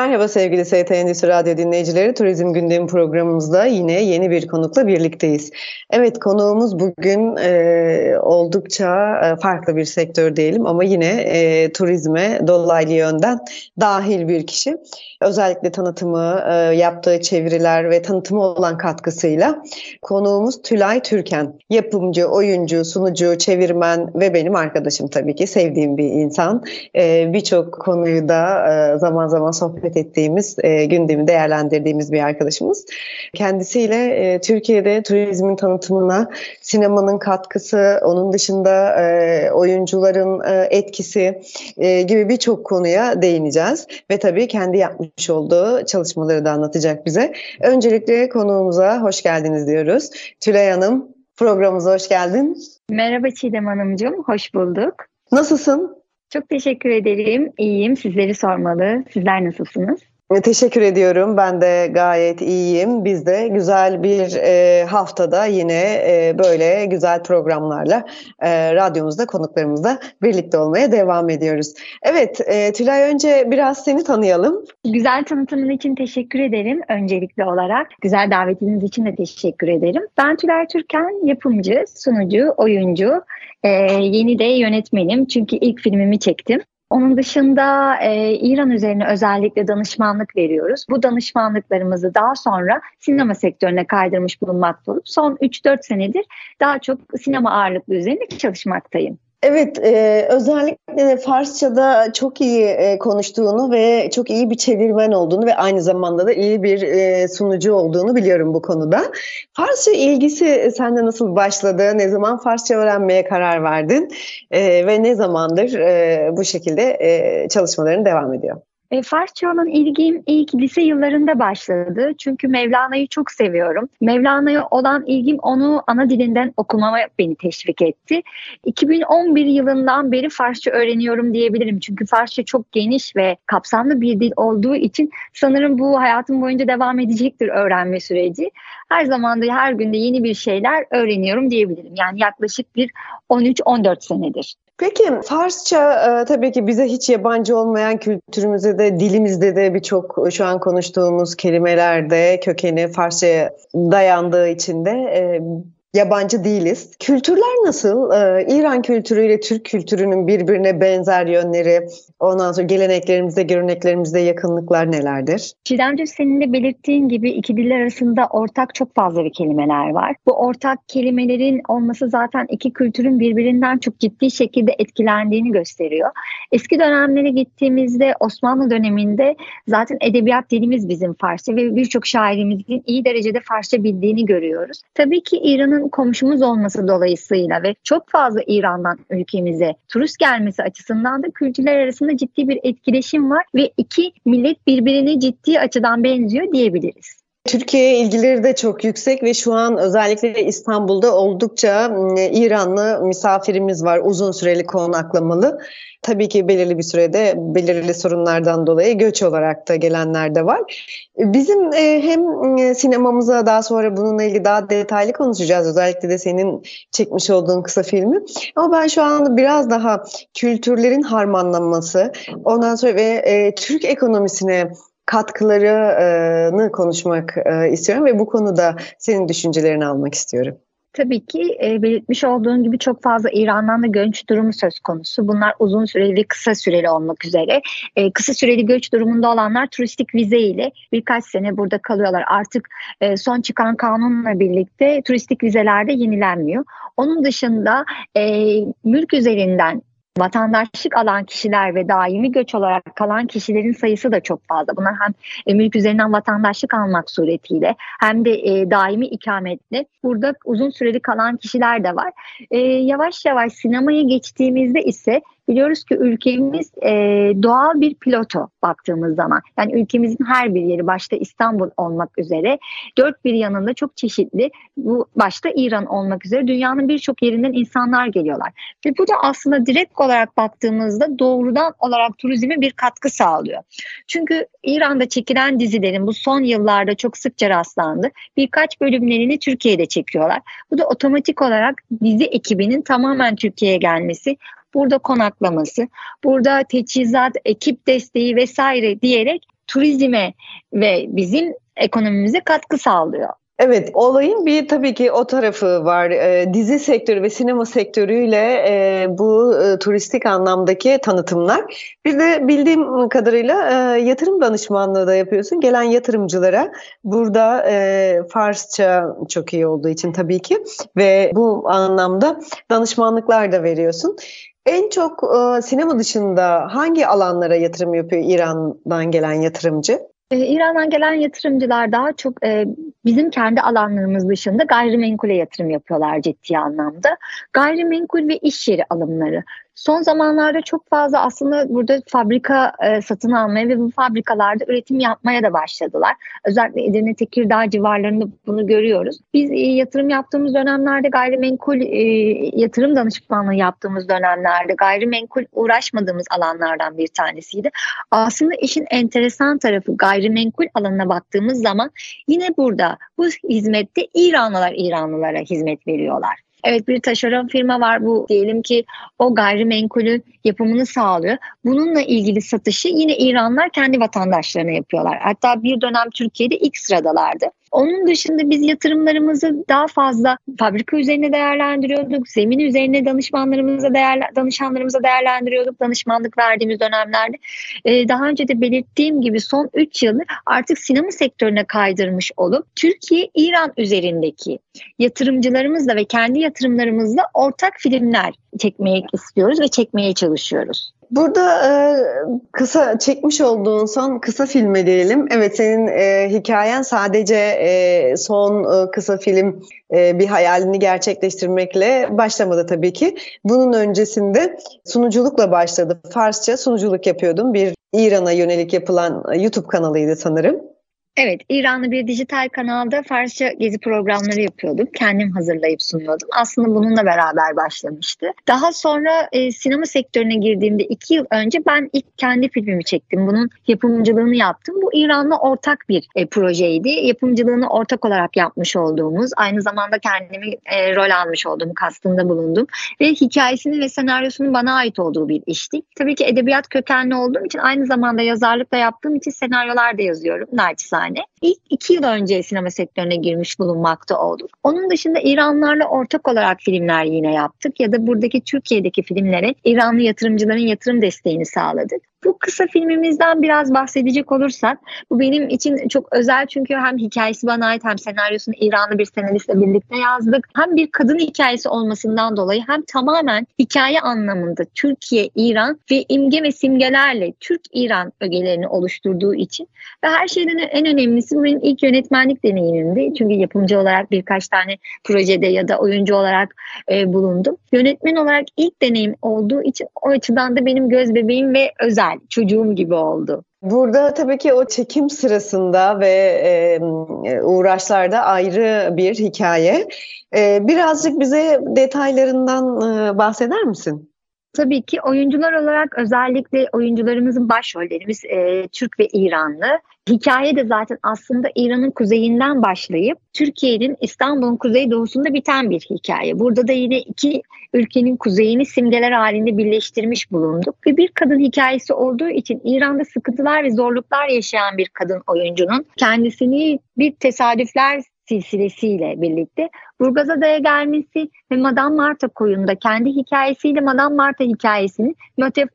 Merhaba sevgili ST Endüstri Radyo dinleyicileri. Turizm Gündemi programımızda yine yeni bir konukla birlikteyiz. Evet konuğumuz bugün e, oldukça e, farklı bir sektör diyelim ama yine e, turizme dolaylı yönden dahil bir kişi. Özellikle tanıtımı, e, yaptığı çeviriler ve tanıtımı olan katkısıyla konuğumuz Tülay Türken. Yapımcı, oyuncu, sunucu, çevirmen ve benim arkadaşım tabii ki sevdiğim bir insan. E, Birçok konuyu da e, zaman zaman sohbet sohbet ettiğimiz, e, gündemi değerlendirdiğimiz bir arkadaşımız. Kendisiyle e, Türkiye'de turizmin tanıtımına sinemanın katkısı, onun dışında e, oyuncuların e, etkisi e, gibi birçok konuya değineceğiz. Ve tabii kendi yapmış olduğu çalışmaları da anlatacak bize. Öncelikle konuğumuza hoş geldiniz diyoruz. Tülay Hanım programımıza hoş geldin. Merhaba Çiğdem Hanımcığım, hoş bulduk. Nasılsın? Çok teşekkür ederim. İyiyim. Sizleri sormalı. Sizler nasılsınız? Teşekkür ediyorum. Ben de gayet iyiyim. Biz de güzel bir e, haftada yine e, böyle güzel programlarla e, radyomuzda, konuklarımızda birlikte olmaya devam ediyoruz. Evet, e, Tülay önce biraz seni tanıyalım. Güzel tanıtımın için teşekkür ederim öncelikli olarak. Güzel davetiniz için de teşekkür ederim. Ben Tülay Türkan, yapımcı, sunucu, oyuncu, e, yeni de yönetmenim. Çünkü ilk filmimi çektim. Onun dışında e, İran üzerine özellikle danışmanlık veriyoruz. Bu danışmanlıklarımızı daha sonra sinema sektörüne kaydırmış bulunmakta olup son 3-4 senedir daha çok sinema ağırlıklı üzerine çalışmaktayım. Evet, e, özellikle Farsça'da çok iyi e, konuştuğunu ve çok iyi bir çevirmen olduğunu ve aynı zamanda da iyi bir e, sunucu olduğunu biliyorum bu konuda. Farsça ilgisi sende nasıl başladı? Ne zaman Farsça öğrenmeye karar verdin? E, ve ne zamandır e, bu şekilde e, çalışmaların devam ediyor? E, Farsça olan ilgim ilk lise yıllarında başladı. Çünkü Mevlana'yı çok seviyorum. Mevlana'ya olan ilgim onu ana dilinden okumama beni teşvik etti. 2011 yılından beri Farsça öğreniyorum diyebilirim. Çünkü Farsça çok geniş ve kapsamlı bir dil olduğu için sanırım bu hayatım boyunca devam edecektir öğrenme süreci. Her zaman da her günde yeni bir şeyler öğreniyorum diyebilirim. Yani yaklaşık bir 13-14 senedir. Peki Farsça e, tabii ki bize hiç yabancı olmayan kültürümüzde de dilimizde de birçok şu an konuştuğumuz kelimelerde kökeni Farsça'ya dayandığı için de e, yabancı değiliz. Kültürler nasıl? Ee, İran kültürüyle Türk kültürünün birbirine benzer yönleri, ondan sonra geleneklerimizde, göreneklerimizde yakınlıklar nelerdir? Çiğdemciğim senin de belirttiğin gibi iki diller arasında ortak çok fazla bir kelimeler var. Bu ortak kelimelerin olması zaten iki kültürün birbirinden çok ciddi şekilde etkilendiğini gösteriyor. Eski dönemlere gittiğimizde Osmanlı döneminde zaten edebiyat dilimiz bizim Farsça ve birçok şairimizin iyi derecede Farsça bildiğini görüyoruz. Tabii ki İran'ın komşumuz olması dolayısıyla ve çok fazla İran'dan ülkemize turist gelmesi açısından da kültürler arasında ciddi bir etkileşim var ve iki millet birbirine ciddi açıdan benziyor diyebiliriz. Türkiye'ye ilgileri de çok yüksek ve şu an özellikle İstanbul'da oldukça İranlı misafirimiz var uzun süreli konaklamalı. Tabii ki belirli bir sürede belirli sorunlardan dolayı göç olarak da gelenler de var. Bizim e, hem sinemamıza daha sonra bununla ilgili daha detaylı konuşacağız. Özellikle de senin çekmiş olduğun kısa filmi. Ama ben şu an biraz daha kültürlerin harmanlanması, ondan sonra ve e, Türk ekonomisine katkılarını konuşmak e, istiyorum ve bu konuda senin düşüncelerini almak istiyorum. Tabii ki e, belirtmiş olduğun gibi çok fazla İran'dan da göç durumu söz konusu. Bunlar uzun süreli ve kısa süreli olmak üzere. E, kısa süreli göç durumunda olanlar turistik vize ile birkaç sene burada kalıyorlar. Artık e, son çıkan kanunla birlikte turistik vizeler de yenilenmiyor. Onun dışında e, mülk üzerinden vatandaşlık alan kişiler ve daimi göç olarak kalan kişilerin sayısı da çok fazla. Bunlar hem e, mülk üzerinden vatandaşlık almak suretiyle hem de e, daimi ikametli burada uzun süreli kalan kişiler de var. E, yavaş yavaş sinemaya geçtiğimizde ise Biliyoruz ki ülkemiz e, doğal bir piloto baktığımız zaman. Yani ülkemizin her bir yeri başta İstanbul olmak üzere dört bir yanında çok çeşitli bu başta İran olmak üzere dünyanın birçok yerinden insanlar geliyorlar. Ve bu da aslında direkt olarak baktığımızda doğrudan olarak turizme bir katkı sağlıyor. Çünkü İran'da çekilen dizilerin bu son yıllarda çok sıkça rastlandı. Birkaç bölümlerini Türkiye'de çekiyorlar. Bu da otomatik olarak dizi ekibinin tamamen Türkiye'ye gelmesi, burada konaklaması, burada teçhizat, ekip desteği vesaire diyerek turizme ve bizim ekonomimize katkı sağlıyor. Evet, olayın bir tabii ki o tarafı var. E, dizi sektörü ve sinema sektörüyle e, bu e, turistik anlamdaki tanıtımlar. Bir de bildiğim kadarıyla e, yatırım danışmanlığı da yapıyorsun. Gelen yatırımcılara burada e, Farsça çok iyi olduğu için tabii ki ve bu anlamda danışmanlıklar da veriyorsun. En çok e, sinema dışında hangi alanlara yatırım yapıyor İran'dan gelen yatırımcı? Ee, İran'dan gelen yatırımcılar daha çok e, bizim kendi alanlarımız dışında gayrimenkule yatırım yapıyorlar ciddi anlamda. Gayrimenkul ve iş yeri alımları. Son zamanlarda çok fazla aslında burada fabrika e, satın almaya ve bu fabrikalarda üretim yapmaya da başladılar. Özellikle Edirne Tekirdağ civarlarında bunu görüyoruz. Biz e, yatırım yaptığımız dönemlerde gayrimenkul e, yatırım danışmanlığı yaptığımız dönemlerde gayrimenkul uğraşmadığımız alanlardan bir tanesiydi. Aslında işin enteresan tarafı gayrimenkul alanına baktığımız zaman yine burada bu hizmette İranlılar İranlılara hizmet veriyorlar. Evet bir taşeron firma var bu diyelim ki o gayrimenkulü yapımını sağlıyor. Bununla ilgili satışı yine İranlar kendi vatandaşlarına yapıyorlar. Hatta bir dönem Türkiye'de ilk sıradalardı. Onun dışında biz yatırımlarımızı daha fazla fabrika üzerine değerlendiriyorduk. Zemin üzerine danışmanlarımıza değer, danışanlarımıza değerlendiriyorduk danışmanlık verdiğimiz dönemlerde. Ee, daha önce de belirttiğim gibi son 3 yıldır artık sinema sektörüne kaydırmış olup Türkiye-İran üzerindeki yatırımcılarımızla ve kendi yatırımlarımızla ortak filmler çekmeye istiyoruz ve çekmeye çalışıyoruz. Burada e, kısa çekmiş olduğun son kısa filme diyelim. Evet senin e, hikayen sadece e, son e, kısa film e, bir hayalini gerçekleştirmekle başlamadı tabii ki. Bunun öncesinde sunuculukla başladı. Farsça sunuculuk yapıyordum. Bir İran'a yönelik yapılan YouTube kanalıydı sanırım. Evet, İranlı bir dijital kanalda Farsça gezi programları yapıyordum. Kendim hazırlayıp sunuyordum. Aslında bununla beraber başlamıştı. Daha sonra e, sinema sektörüne girdiğimde iki yıl önce ben ilk kendi filmimi çektim. Bunun yapımcılığını yaptım. Bu İran'la ortak bir e, projeydi. Yapımcılığını ortak olarak yapmış olduğumuz, aynı zamanda kendimi e, rol almış olduğum, kastında bulundum. Ve hikayesinin ve senaryosunun bana ait olduğu bir işti. Tabii ki edebiyat kökenli olduğum için aynı zamanda yazarlık da yaptığım için senaryolar da yazıyorum. Naçizane tane. İlk iki yıl önce sinema sektörüne girmiş bulunmakta olduk. Onun dışında İranlarla ortak olarak filmler yine yaptık ya da buradaki Türkiye'deki filmlere İranlı yatırımcıların yatırım desteğini sağladık. Bu kısa filmimizden biraz bahsedecek olursak bu benim için çok özel çünkü hem hikayesi bana ait hem senaryosunu İranlı bir senaristle birlikte yazdık. Hem bir kadın hikayesi olmasından dolayı hem tamamen hikaye anlamında Türkiye, İran ve imge ve simgelerle Türk-İran ögelerini oluşturduğu için ve her şeyden en önemlisi bu benim ilk yönetmenlik deneyimimdi. Çünkü yapımcı olarak birkaç tane projede ya da oyuncu olarak e, bulundum. Yönetmen olarak ilk deneyim olduğu için o açıdan da benim göz bebeğim ve özel güzel, çocuğum gibi oldu. Burada tabii ki o çekim sırasında ve e, uğraşlarda ayrı bir hikaye. E, birazcık bize detaylarından e, bahseder misin? Tabii ki oyuncular olarak özellikle oyuncularımızın başrollerimiz e, Türk ve İranlı. Hikaye de zaten aslında İran'ın kuzeyinden başlayıp Türkiye'nin İstanbul'un kuzeydoğusunda biten bir hikaye. Burada da yine iki ülkenin kuzeyini simgeler halinde birleştirmiş bulunduk. Ve bir kadın hikayesi olduğu için İran'da sıkıntılar ve zorluklar yaşayan bir kadın oyuncunun kendisini bir tesadüfler silsilesiyle birlikte Burgazada'ya gelmesi ve Madame Marta koyunda kendi hikayesiyle Madame Marta hikayesini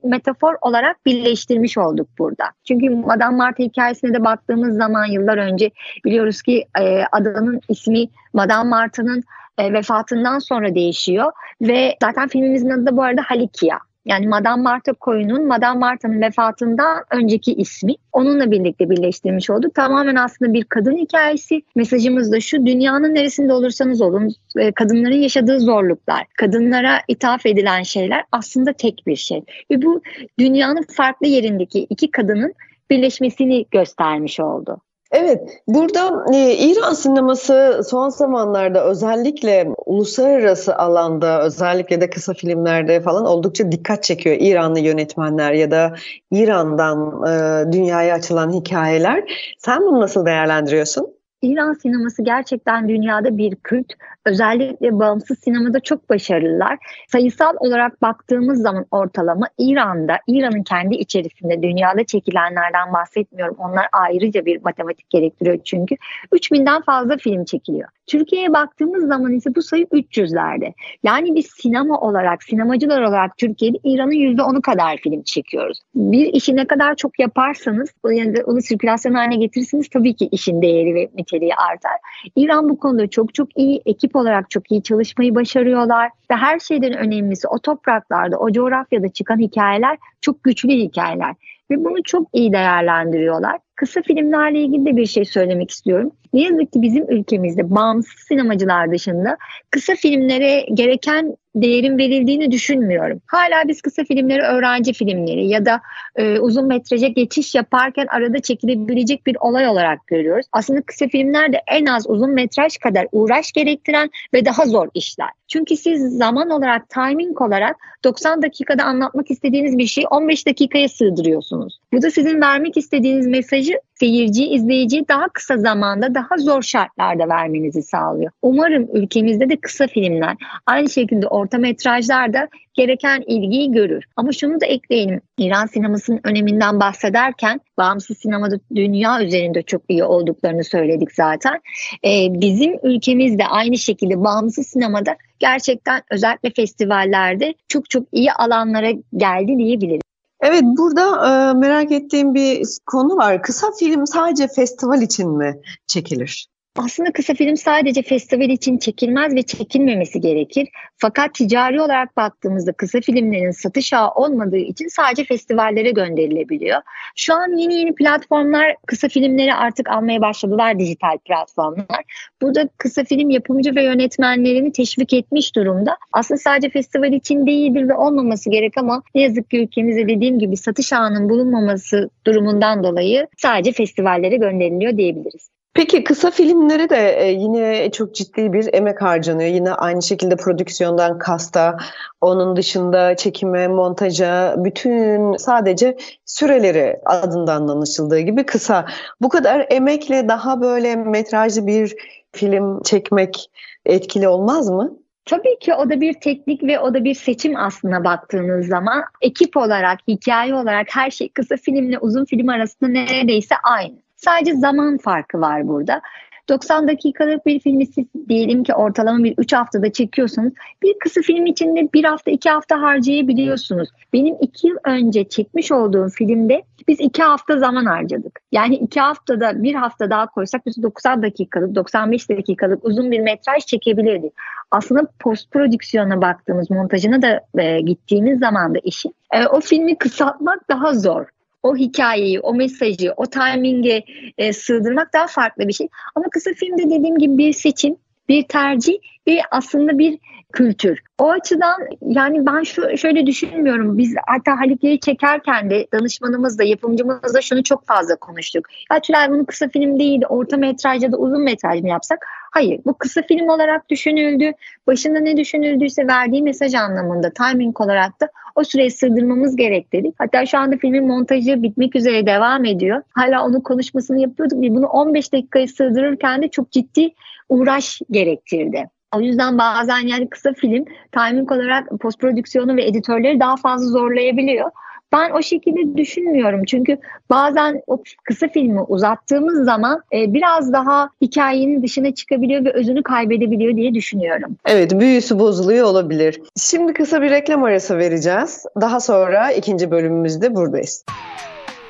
metafor olarak birleştirmiş olduk burada. Çünkü Madame Marta hikayesine de baktığımız zaman yıllar önce biliyoruz ki e, adanın ismi Madame Marta'nın e, vefatından sonra değişiyor ve zaten filmimizin adı da bu arada Halikia. Yani Madame Marta koyunun Madame Marta'nın vefatından önceki ismi. Onunla birlikte birleştirmiş olduk. Tamamen aslında bir kadın hikayesi. Mesajımız da şu dünyanın neresinde olursanız olun e, kadınların yaşadığı zorluklar, kadınlara ithaf edilen şeyler aslında tek bir şey. Ve bu dünyanın farklı yerindeki iki kadının birleşmesini göstermiş oldu. Evet, burada e, İran sineması son zamanlarda özellikle uluslararası alanda, özellikle de kısa filmlerde falan oldukça dikkat çekiyor İranlı yönetmenler ya da İran'dan e, dünyaya açılan hikayeler. Sen bunu nasıl değerlendiriyorsun? İran sineması gerçekten dünyada bir kült. Özellikle bağımsız sinemada çok başarılılar. Sayısal olarak baktığımız zaman ortalama İran'da, İran'ın kendi içerisinde dünyada çekilenlerden bahsetmiyorum. Onlar ayrıca bir matematik gerektiriyor çünkü. 3000'den fazla film çekiliyor. Türkiye'ye baktığımız zaman ise bu sayı 300'lerde. Yani biz sinema olarak, sinemacılar olarak Türkiye'de İran'ın %10'u kadar film çekiyoruz. Bir işi ne kadar çok yaparsanız, yani onu sirkülasyon haline getirirsiniz tabii ki işin değeri ve niteliği artar. İran bu konuda çok çok iyi, ekip olarak çok iyi çalışmayı başarıyorlar. Ve her şeyden önemlisi o topraklarda, o coğrafyada çıkan hikayeler çok güçlü hikayeler. Ve bunu çok iyi değerlendiriyorlar. Kısa filmlerle ilgili de bir şey söylemek istiyorum. Ne yazık ki bizim ülkemizde bağımsız sinemacılar dışında kısa filmlere gereken değerin verildiğini düşünmüyorum. Hala biz kısa filmleri öğrenci filmleri ya da e, uzun metraja geçiş yaparken arada çekilebilecek bir olay olarak görüyoruz. Aslında kısa filmler de en az uzun metraj kadar uğraş gerektiren ve daha zor işler. Çünkü siz zaman olarak, timing olarak 90 dakikada anlatmak istediğiniz bir şeyi 15 dakikaya sığdırıyorsunuz. Bu da sizin vermek istediğiniz mesajı seyirci, izleyici daha kısa zamanda, daha zor şartlarda vermenizi sağlıyor. Umarım ülkemizde de kısa filmler, aynı şekilde orta metrajlar da gereken ilgiyi görür. Ama şunu da ekleyelim. İran sinemasının öneminden bahsederken bağımsız sinemada dünya üzerinde çok iyi olduklarını söyledik zaten. Ee, bizim ülkemizde aynı şekilde bağımsız sinemada gerçekten özellikle festivallerde çok çok iyi alanlara geldi diyebiliriz. Evet burada e, merak ettiğim bir konu var. Kısa film sadece festival için mi çekilir? Aslında kısa film sadece festival için çekilmez ve çekilmemesi gerekir. Fakat ticari olarak baktığımızda kısa filmlerin satış ağı olmadığı için sadece festivallere gönderilebiliyor. Şu an yeni yeni platformlar kısa filmleri artık almaya başladılar dijital platformlar. Bu da kısa film yapımcı ve yönetmenlerini teşvik etmiş durumda. Aslında sadece festival için değildir ve olmaması gerek ama ne yazık ki ülkemizde dediğim gibi satış ağının bulunmaması durumundan dolayı sadece festivallere gönderiliyor diyebiliriz. Peki kısa filmleri de e, yine çok ciddi bir emek harcanıyor. Yine aynı şekilde prodüksiyondan kasta, onun dışında çekime, montaja, bütün sadece süreleri adından anlaşıldığı gibi kısa. Bu kadar emekle daha böyle metrajlı bir film çekmek etkili olmaz mı? Tabii ki o da bir teknik ve o da bir seçim aslında baktığınız zaman. Ekip olarak, hikaye olarak her şey kısa filmle uzun film arasında neredeyse aynı. Sadece zaman farkı var burada. 90 dakikalık bir filmi siz diyelim ki ortalama bir 3 haftada çekiyorsanız bir kısa film içinde bir hafta 2 hafta harcayabiliyorsunuz. Benim 2 yıl önce çekmiş olduğum filmde biz 2 hafta zaman harcadık. Yani 2 haftada bir hafta daha koysak biz 90 dakikalık 95 dakikalık uzun bir metraj çekebilirdik. Aslında post prodüksiyona baktığımız montajına da e, gittiğimiz zaman da işin e, o filmi kısaltmak daha zor o hikayeyi, o mesajı, o timinge e, sığdırmak daha farklı bir şey. Ama kısa filmde dediğim gibi bir seçim, bir tercih ve aslında bir kültür. O açıdan yani ben şu şöyle düşünmüyorum. Biz hatta Halikleri çekerken de danışmanımızla, yapımcımızla şunu çok fazla konuştuk. Ya Tülay bunu kısa film değil, orta metraj ya da uzun metraj mı yapsak? Hayır, bu kısa film olarak düşünüldü. Başında ne düşünüldüyse verdiği mesaj anlamında, timing olarak da o süreyi sığdırmamız gerek dedik. Hatta şu anda filmin montajı bitmek üzere devam ediyor. Hala onun konuşmasını yapıyorduk bunu 15 dakikaya sığdırırken de çok ciddi uğraş gerektirdi. O yüzden bazen yani kısa film timing olarak post prodüksiyonu ve editörleri daha fazla zorlayabiliyor. Ben o şekilde düşünmüyorum. Çünkü bazen o kısa filmi uzattığımız zaman e, biraz daha hikayenin dışına çıkabiliyor ve özünü kaybedebiliyor diye düşünüyorum. Evet, büyüsü bozuluyor olabilir. Şimdi kısa bir reklam arası vereceğiz. Daha sonra ikinci bölümümüzde buradayız.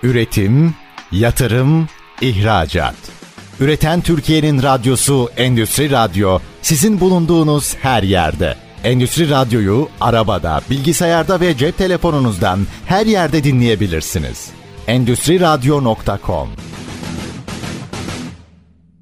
Üretim, yatırım, ihracat. Üreten Türkiye'nin radyosu Endüstri Radyo sizin bulunduğunuz her yerde. Endüstri Radyo'yu arabada, bilgisayarda ve cep telefonunuzdan her yerde dinleyebilirsiniz. Endüstri Radyo.com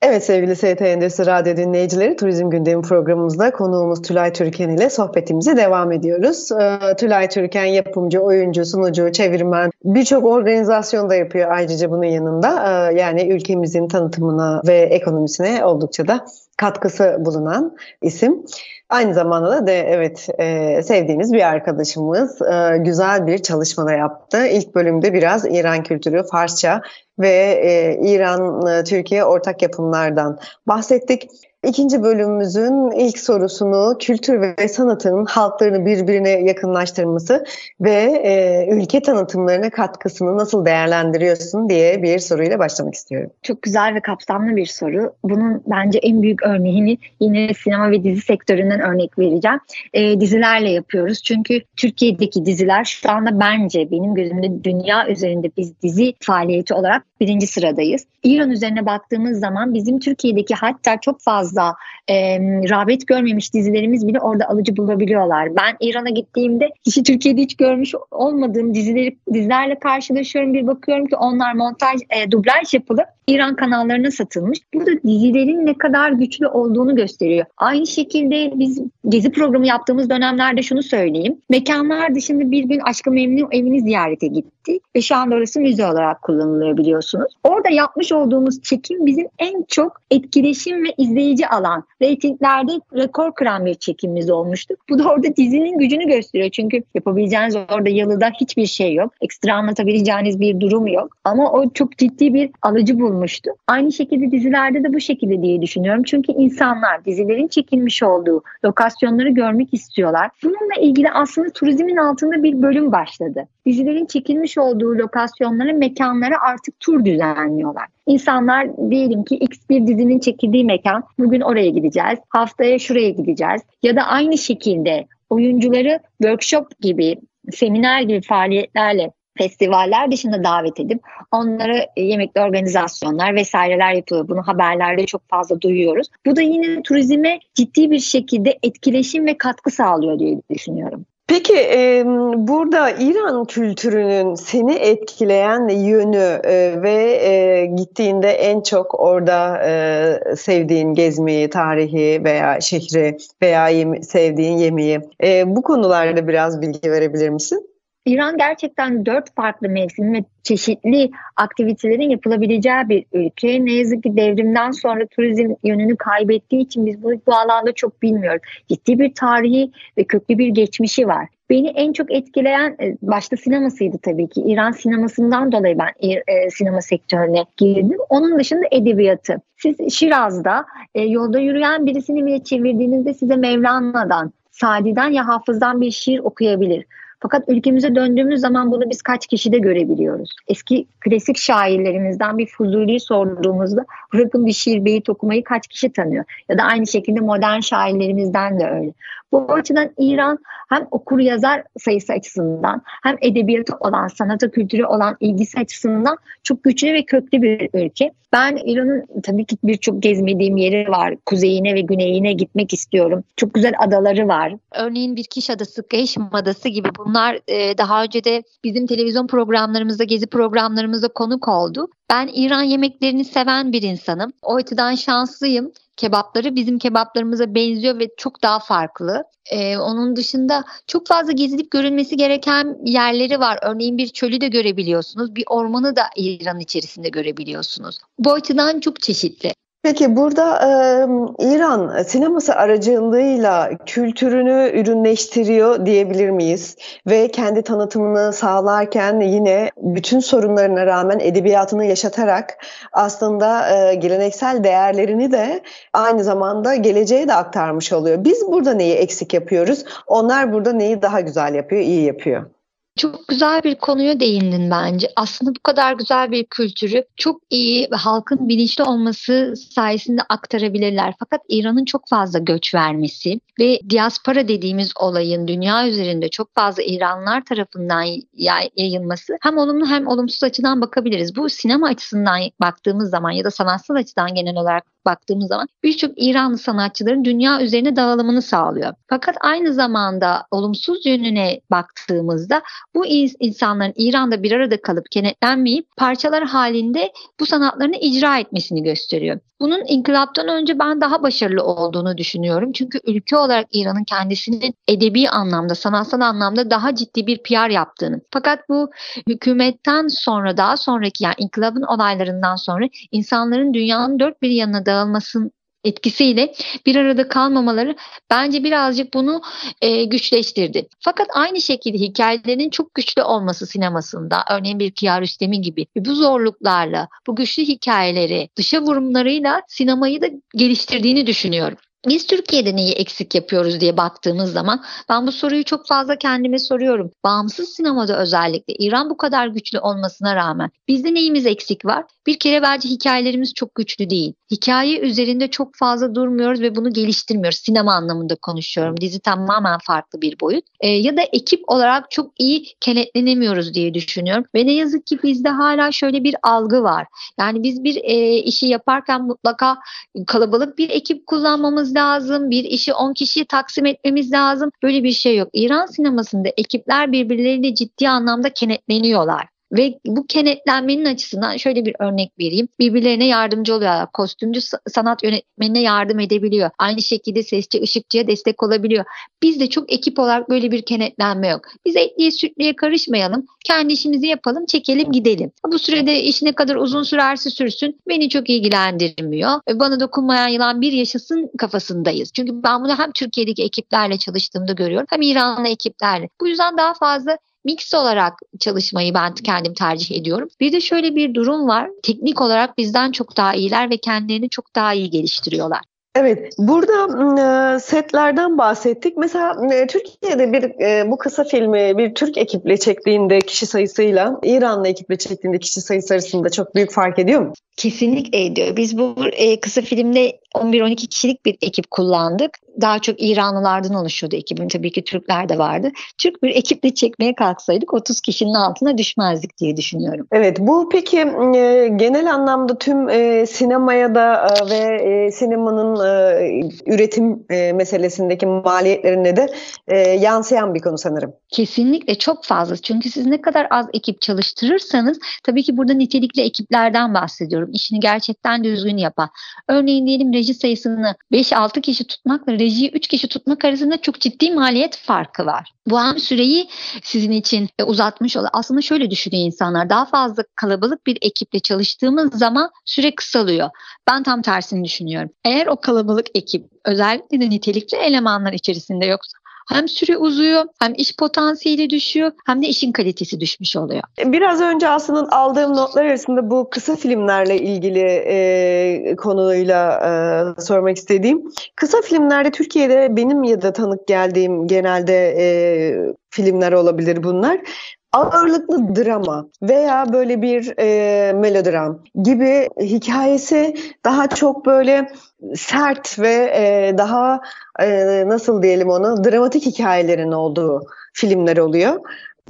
Evet sevgili ST Endüstri Radyo dinleyicileri Turizm Gündemi programımızda konuğumuz Tülay Türken ile sohbetimize devam ediyoruz. Ee, Tülay Türken yapımcı, oyuncu, sunucu, çevirmen birçok organizasyonda yapıyor ayrıca bunun yanında. Ee, yani ülkemizin tanıtımına ve ekonomisine oldukça da katkısı bulunan isim. Aynı zamanda da de evet e, sevdiğiniz bir arkadaşımız e, güzel bir çalışma da yaptı. İlk bölümde biraz İran kültürü, Farsça ve e, İran-Türkiye e, ortak yapımlardan bahsettik. İkinci bölümümüzün ilk sorusunu kültür ve sanatın halklarını birbirine yakınlaştırması ve e, ülke tanıtımlarına katkısını nasıl değerlendiriyorsun diye bir soruyla başlamak istiyorum. Çok güzel ve kapsamlı bir soru. Bunun bence en büyük örneğini yine sinema ve dizi sektöründen örnek vereceğim. E, dizilerle yapıyoruz. Çünkü Türkiye'deki diziler şu anda bence benim gözümde dünya üzerinde biz dizi faaliyeti olarak birinci sıradayız. İran üzerine baktığımız zaman bizim Türkiye'deki hatta çok fazla e, rağbet görmemiş dizilerimiz bile orada alıcı bulabiliyorlar. Ben İran'a gittiğimde hiç Türkiye'de hiç görmüş olmadığım dizileri dizilerle karşılaşıyorum. Bir bakıyorum ki onlar montaj, e, dublaj yapılıp İran kanallarına satılmış. Burada dizilerin ne kadar güçlü olduğunu gösteriyor. Aynı şekilde biz gezi programı yaptığımız dönemlerde şunu söyleyeyim. Mekanlar dışında bir gün Aşkı Memnu evini ziyarete gitti ve şu anda orası müze olarak kullanılıyor biliyorsunuz. Orada yapmış olduğumuz çekim bizim en çok etkileşim ve izleyici alan. Ratinglerde rekor kıran bir çekimimiz olmuştu. Bu da orada dizinin gücünü gösteriyor. Çünkü yapabileceğiniz orada yalıda hiçbir şey yok. Ekstra anlatabileceğiniz bir durum yok. Ama o çok ciddi bir alıcı bulmuş olmuştu. Aynı şekilde dizilerde de bu şekilde diye düşünüyorum. Çünkü insanlar dizilerin çekilmiş olduğu lokasyonları görmek istiyorlar. Bununla ilgili aslında turizmin altında bir bölüm başladı. Dizilerin çekilmiş olduğu lokasyonlara, mekanlara artık tur düzenliyorlar. İnsanlar diyelim ki X bir dizinin çekildiği mekan, bugün oraya gideceğiz, haftaya şuraya gideceğiz ya da aynı şekilde oyuncuları workshop gibi, seminer gibi faaliyetlerle festivaller dışında davet edip onlara e, yemekli organizasyonlar vesaireler yapılıyor. Bunu haberlerde çok fazla duyuyoruz. Bu da yine turizme ciddi bir şekilde etkileşim ve katkı sağlıyor diye düşünüyorum. Peki e, burada İran kültürünün seni etkileyen yönü e, ve e, gittiğinde en çok orada e, sevdiğin gezmeyi, tarihi veya şehri veya yeme- sevdiğin yemeği e, bu konularda biraz bilgi verebilir misin? İran gerçekten dört farklı mevsim ve çeşitli aktivitelerin yapılabileceği bir ülke. Ne yazık ki devrimden sonra turizm yönünü kaybettiği için biz bu, bu alanda çok bilmiyoruz. Ciddi bir tarihi ve köklü bir geçmişi var. Beni en çok etkileyen e, başta sinemasıydı tabii ki. İran sinemasından dolayı ben e, sinema sektörüne girdim. Onun dışında edebiyatı. Siz Şiraz'da e, yolda yürüyen birisini bile çevirdiğinizde size Mevlana'dan, Sadi'den ya Hafız'dan bir şiir okuyabilir. Fakat ülkemize döndüğümüz zaman bunu biz kaç kişide görebiliyoruz? Eski klasik şairlerimizden bir Fuzuli'yi sorduğumuzda bırakın bir şiir beyit okumayı kaç kişi tanıyor? Ya da aynı şekilde modern şairlerimizden de öyle. Bu açıdan İran hem okur yazar sayısı açısından hem edebiyatı olan, sanata kültürü olan ilgisi açısından çok güçlü ve köklü bir ülke. Ben İran'ın tabii ki birçok gezmediğim yeri var. Kuzeyine ve güneyine gitmek istiyorum. Çok güzel adaları var. Örneğin Birkiş Adası, Geşm Adası gibi bunlar e, daha önce de bizim televizyon programlarımızda, gezi programlarımızda konuk oldu. Ben İran yemeklerini seven bir insanım. O açıdan şanslıyım kebapları bizim kebaplarımıza benziyor ve çok daha farklı. Ee, onun dışında çok fazla gezilip görülmesi gereken yerleri var. Örneğin bir çölü de görebiliyorsunuz. Bir ormanı da İran içerisinde görebiliyorsunuz. Bu açıdan çok çeşitli. Peki burada e, İran sineması aracılığıyla kültürünü ürünleştiriyor diyebilir miyiz? Ve kendi tanıtımını sağlarken yine bütün sorunlarına rağmen edebiyatını yaşatarak aslında e, geleneksel değerlerini de aynı zamanda geleceğe de aktarmış oluyor. Biz burada neyi eksik yapıyoruz? Onlar burada neyi daha güzel yapıyor, iyi yapıyor? Çok güzel bir konuya değindin bence. Aslında bu kadar güzel bir kültürü çok iyi ve halkın bilinçli olması sayesinde aktarabilirler. Fakat İran'ın çok fazla göç vermesi ve diaspora dediğimiz olayın dünya üzerinde çok fazla İranlılar tarafından yayılması hem olumlu hem olumsuz açıdan bakabiliriz. Bu sinema açısından baktığımız zaman ya da sanatsal açıdan genel olarak baktığımız zaman birçok İranlı sanatçıların dünya üzerine dağılımını sağlıyor. Fakat aynı zamanda olumsuz yönüne baktığımızda bu insanların İran'da bir arada kalıp kenetlenmeyip parçalar halinde bu sanatlarını icra etmesini gösteriyor. Bunun inkılaptan önce ben daha başarılı olduğunu düşünüyorum. Çünkü ülke olarak İran'ın kendisinin edebi anlamda, sanatsal anlamda daha ciddi bir PR yaptığını. Fakat bu hükümetten sonra daha sonraki yani inkılabın olaylarından sonra insanların dünyanın dört bir yanına dağılmasının etkisiyle bir arada kalmamaları bence birazcık bunu e, güçleştirdi. Fakat aynı şekilde hikayelerin çok güçlü olması sinemasında örneğin bir Kiarostami gibi bu zorluklarla bu güçlü hikayeleri dışa vurumlarıyla sinemayı da geliştirdiğini düşünüyorum. Biz Türkiye'de neyi eksik yapıyoruz diye baktığımız zaman ben bu soruyu çok fazla kendime soruyorum. Bağımsız sinemada özellikle İran bu kadar güçlü olmasına rağmen bizde neyimiz eksik var? Bir kere bence hikayelerimiz çok güçlü değil. Hikaye üzerinde çok fazla durmuyoruz ve bunu geliştirmiyoruz. Sinema anlamında konuşuyorum. Dizi tamamen farklı bir boyut. E, ya da ekip olarak çok iyi kenetlenemiyoruz diye düşünüyorum. Ve ne yazık ki bizde hala şöyle bir algı var. Yani biz bir e, işi yaparken mutlaka kalabalık bir ekip kullanmamız lazım. Bir işi 10 kişiye taksim etmemiz lazım. Böyle bir şey yok. İran sinemasında ekipler birbirleriyle ciddi anlamda kenetleniyorlar. Ve bu kenetlenmenin açısından şöyle bir örnek vereyim. Birbirlerine yardımcı oluyorlar. Kostümcü sanat yönetmenine yardım edebiliyor. Aynı şekilde sesçi, ışıkçıya destek olabiliyor. Bizde çok ekip olarak böyle bir kenetlenme yok. Biz etliye sütlüye karışmayalım. Kendi işimizi yapalım, çekelim, gidelim. Bu sürede iş ne kadar uzun sürerse sürsün beni çok ilgilendirmiyor. Bana dokunmayan yılan bir yaşasın kafasındayız. Çünkü ben bunu hem Türkiye'deki ekiplerle çalıştığımda görüyorum hem İranlı ekiplerle. Bu yüzden daha fazla mix olarak çalışmayı ben kendim tercih ediyorum. Bir de şöyle bir durum var. Teknik olarak bizden çok daha iyiler ve kendilerini çok daha iyi geliştiriyorlar. Evet, burada setlerden bahsettik. Mesela Türkiye'de bir bu kısa filmi bir Türk ekiple çektiğinde kişi sayısıyla İranlı ekiple çektiğinde kişi sayısı arasında çok büyük fark ediyor mu? Kesinlikle ediyor. Biz bu e, kısa filmde 11-12 kişilik bir ekip kullandık. Daha çok İranlılardan oluşuyordu ekibin. Tabii ki Türkler de vardı. Türk bir ekiple çekmeye kalksaydık 30 kişinin altına düşmezdik diye düşünüyorum. Evet bu peki e, genel anlamda tüm e, sinemaya da e, ve e, sinemanın e, üretim e, meselesindeki maliyetlerine de e, yansıyan bir konu sanırım. Kesinlikle çok fazla. Çünkü siz ne kadar az ekip çalıştırırsanız tabii ki burada nitelikli ekiplerden bahsediyorum. İşini gerçekten düzgün yapan. Örneğin diyelim reji sayısını 5-6 kişi tutmakla rejiyi 3 kişi tutmak arasında çok ciddi maliyet farkı var. Bu hem süreyi sizin için uzatmış olur. Aslında şöyle düşünüyor insanlar. Daha fazla kalabalık bir ekiple çalıştığımız zaman süre kısalıyor. Ben tam tersini düşünüyorum. Eğer o kalabalık ekip özellikle de nitelikli elemanlar içerisinde yoksa hem süre uzuyor hem iş potansiyeli düşüyor hem de işin kalitesi düşmüş oluyor. Biraz önce aslında aldığım notlar arasında bu kısa filmlerle ilgili e, konuyla e, sormak istediğim. Kısa filmlerde Türkiye'de benim ya da tanık geldiğim genelde e, filmler olabilir bunlar ağırlıklı drama veya böyle bir e, melodram gibi hikayesi daha çok böyle sert ve e, daha e, nasıl diyelim onu dramatik hikayelerin olduğu filmler oluyor.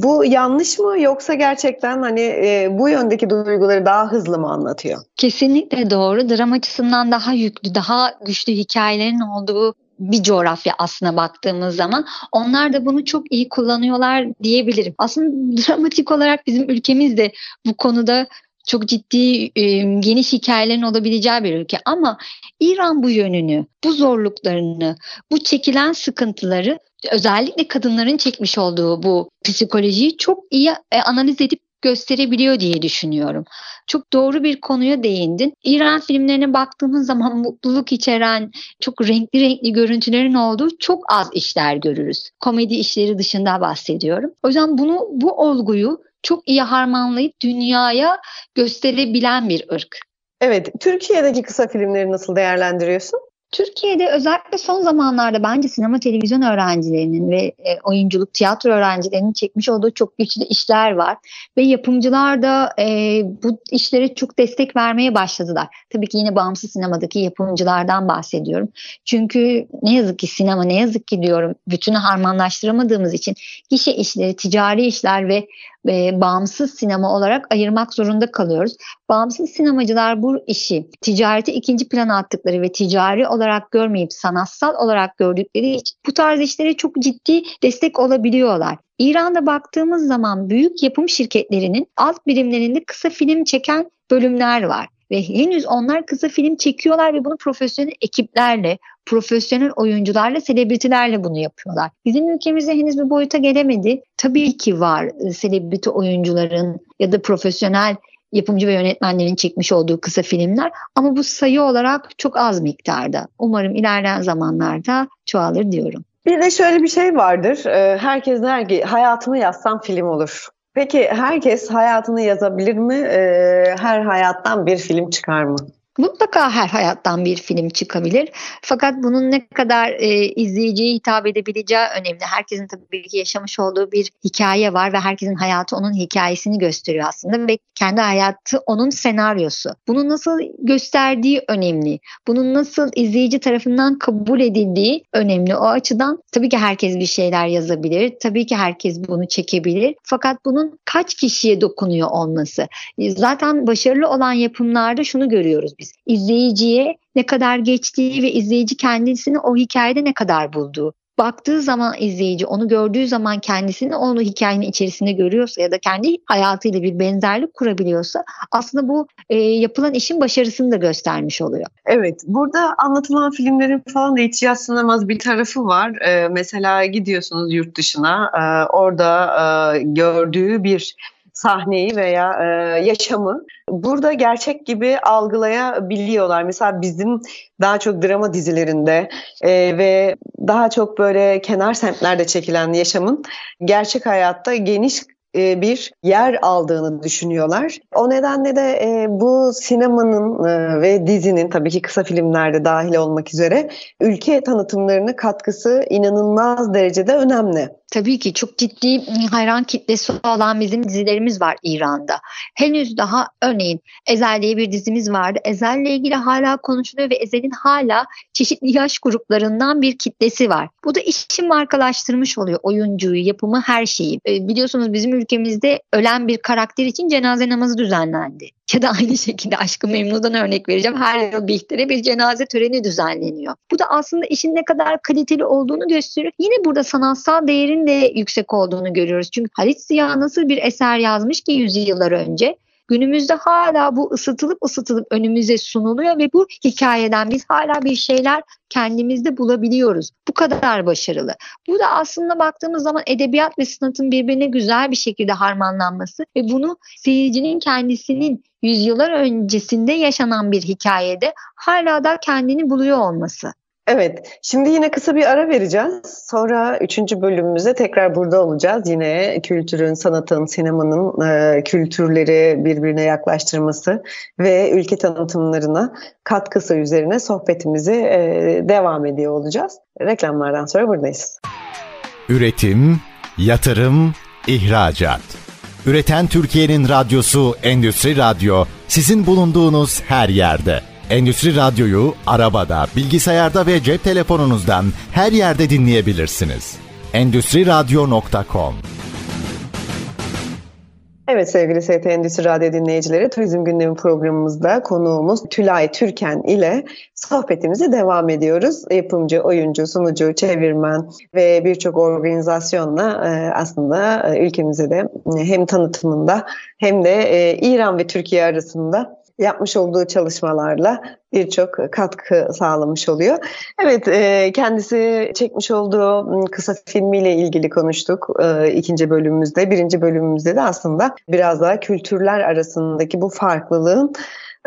Bu yanlış mı yoksa gerçekten hani e, bu yöndeki duyguları daha hızlı mı anlatıyor? Kesinlikle doğru. Dram açısından daha yüklü, daha güçlü hikayelerin olduğu bir coğrafya aslına baktığımız zaman onlar da bunu çok iyi kullanıyorlar diyebilirim. Aslında dramatik olarak bizim ülkemiz de bu konuda çok ciddi geniş hikayelerin olabileceği bir ülke ama İran bu yönünü, bu zorluklarını, bu çekilen sıkıntıları özellikle kadınların çekmiş olduğu bu psikolojiyi çok iyi e, analiz edip gösterebiliyor diye düşünüyorum. Çok doğru bir konuya değindin. İran filmlerine baktığımız zaman mutluluk içeren, çok renkli renkli görüntülerin olduğu çok az işler görürüz. Komedi işleri dışında bahsediyorum. O yüzden bunu bu olguyu çok iyi harmanlayıp dünyaya gösterebilen bir ırk. Evet, Türkiye'deki kısa filmleri nasıl değerlendiriyorsun? Türkiye'de özellikle son zamanlarda bence sinema televizyon öğrencilerinin ve e, oyunculuk tiyatro öğrencilerinin çekmiş olduğu çok güçlü işler var. Ve yapımcılar da e, bu işlere çok destek vermeye başladılar. Tabii ki yine bağımsız sinemadaki yapımcılardan bahsediyorum. Çünkü ne yazık ki sinema ne yazık ki diyorum bütünü harmanlaştıramadığımız için gişe işleri, ticari işler ve e, bağımsız sinema olarak ayırmak zorunda kalıyoruz. Bağımsız sinemacılar bu işi ticareti ikinci plana attıkları ve ticari olarak görmeyip sanatsal olarak gördükleri için bu tarz işlere çok ciddi destek olabiliyorlar. İran'da baktığımız zaman büyük yapım şirketlerinin alt birimlerinde kısa film çeken bölümler var ve henüz onlar kısa film çekiyorlar ve bunu profesyonel ekiplerle, profesyonel oyuncularla, selebritilerle bunu yapıyorlar. Bizim ülkemizde henüz bir boyuta gelemedi. Tabii ki var e, selebriti oyuncuların ya da profesyonel yapımcı ve yönetmenlerin çekmiş olduğu kısa filmler ama bu sayı olarak çok az miktarda. Umarım ilerleyen zamanlarda çoğalır diyorum. Bir de şöyle bir şey vardır. E, herkes der ki hayatımı yazsam film olur. Peki herkes hayatını yazabilir mi? Ee, her hayattan bir film çıkar mı? Mutlaka her hayattan bir film çıkabilir. Fakat bunun ne kadar e, izleyiciye hitap edebileceği önemli. Herkesin tabii ki yaşamış olduğu bir hikaye var ve herkesin hayatı onun hikayesini gösteriyor aslında ve kendi hayatı onun senaryosu. Bunu nasıl gösterdiği önemli. Bunun nasıl izleyici tarafından kabul edildiği önemli. O açıdan tabii ki herkes bir şeyler yazabilir. Tabii ki herkes bunu çekebilir. Fakat bunun kaç kişiye dokunuyor olması. Zaten başarılı olan yapımlarda şunu görüyoruz biz. İzleyiciye ne kadar geçtiği ve izleyici kendisini o hikayede ne kadar bulduğu. Baktığı zaman izleyici onu gördüğü zaman kendisini onu hikayenin içerisinde görüyorsa ya da kendi hayatıyla bir benzerlik kurabiliyorsa aslında bu e, yapılan işin başarısını da göstermiş oluyor. Evet burada anlatılan filmlerin falan da hiç yatsınamaz bir tarafı var. Ee, mesela gidiyorsunuz yurt dışına e, orada e, gördüğü bir sahneyi veya e, yaşamı burada gerçek gibi algılayabiliyorlar. Mesela bizim daha çok drama dizilerinde e, ve daha çok böyle kenar semtlerde çekilen yaşamın gerçek hayatta geniş bir yer aldığını düşünüyorlar. O nedenle de e, bu sinemanın e, ve dizinin tabii ki kısa filmlerde dahil olmak üzere ülke tanıtımlarına katkısı inanılmaz derecede önemli. Tabii ki çok ciddi hayran kitlesi olan bizim dizilerimiz var İran'da. Henüz daha örneğin Ezel diye bir dizimiz vardı. Ezel'le ilgili hala konuşuluyor ve Ezel'in hala çeşitli yaş gruplarından bir kitlesi var. Bu da işin markalaştırmış oluyor oyuncuyu, yapımı, her şeyi. biliyorsunuz bizim ülkemizde ölen bir karakter için cenaze namazı düzenlendi. Ya da aynı şekilde Aşkı Memnu'dan örnek vereceğim. Her yıl Bihter'e bir cenaze töreni düzenleniyor. Bu da aslında işin ne kadar kaliteli olduğunu gösteriyor. Yine burada sanatsal değerin de yüksek olduğunu görüyoruz. Çünkü Halit Ziya nasıl bir eser yazmış ki yüzyıllar önce Günümüzde hala bu ısıtılıp ısıtılıp önümüze sunuluyor ve bu hikayeden biz hala bir şeyler kendimizde bulabiliyoruz. Bu kadar başarılı. Bu da aslında baktığımız zaman edebiyat ve sanatın birbirine güzel bir şekilde harmanlanması ve bunu seyircinin kendisinin yüzyıllar öncesinde yaşanan bir hikayede hala da kendini buluyor olması. Evet, şimdi yine kısa bir ara vereceğiz. Sonra üçüncü bölümümüzde tekrar burada olacağız. Yine kültürün, sanatın, sinemanın e, kültürleri birbirine yaklaştırması ve ülke tanıtımlarına katkısı üzerine sohbetimizi e, devam ediyor olacağız. Reklamlardan sonra buradayız. Üretim, yatırım, ihracat. Üreten Türkiye'nin radyosu Endüstri Radyo sizin bulunduğunuz her yerde. Endüstri Radyo'yu arabada, bilgisayarda ve cep telefonunuzdan her yerde dinleyebilirsiniz. Endüstri Radyo.com Evet sevgili ST Endüstri Radyo dinleyicileri Turizm Gündemi programımızda konuğumuz Tülay Türken ile sohbetimize devam ediyoruz. Yapımcı, oyuncu, sunucu, çevirmen ve birçok organizasyonla e, aslında e, ülkemize de hem tanıtımında hem de e, İran ve Türkiye arasında yapmış olduğu çalışmalarla birçok katkı sağlamış oluyor. Evet, e, kendisi çekmiş olduğu kısa filmiyle ilgili konuştuk e, ikinci bölümümüzde. Birinci bölümümüzde de aslında biraz daha kültürler arasındaki bu farklılığın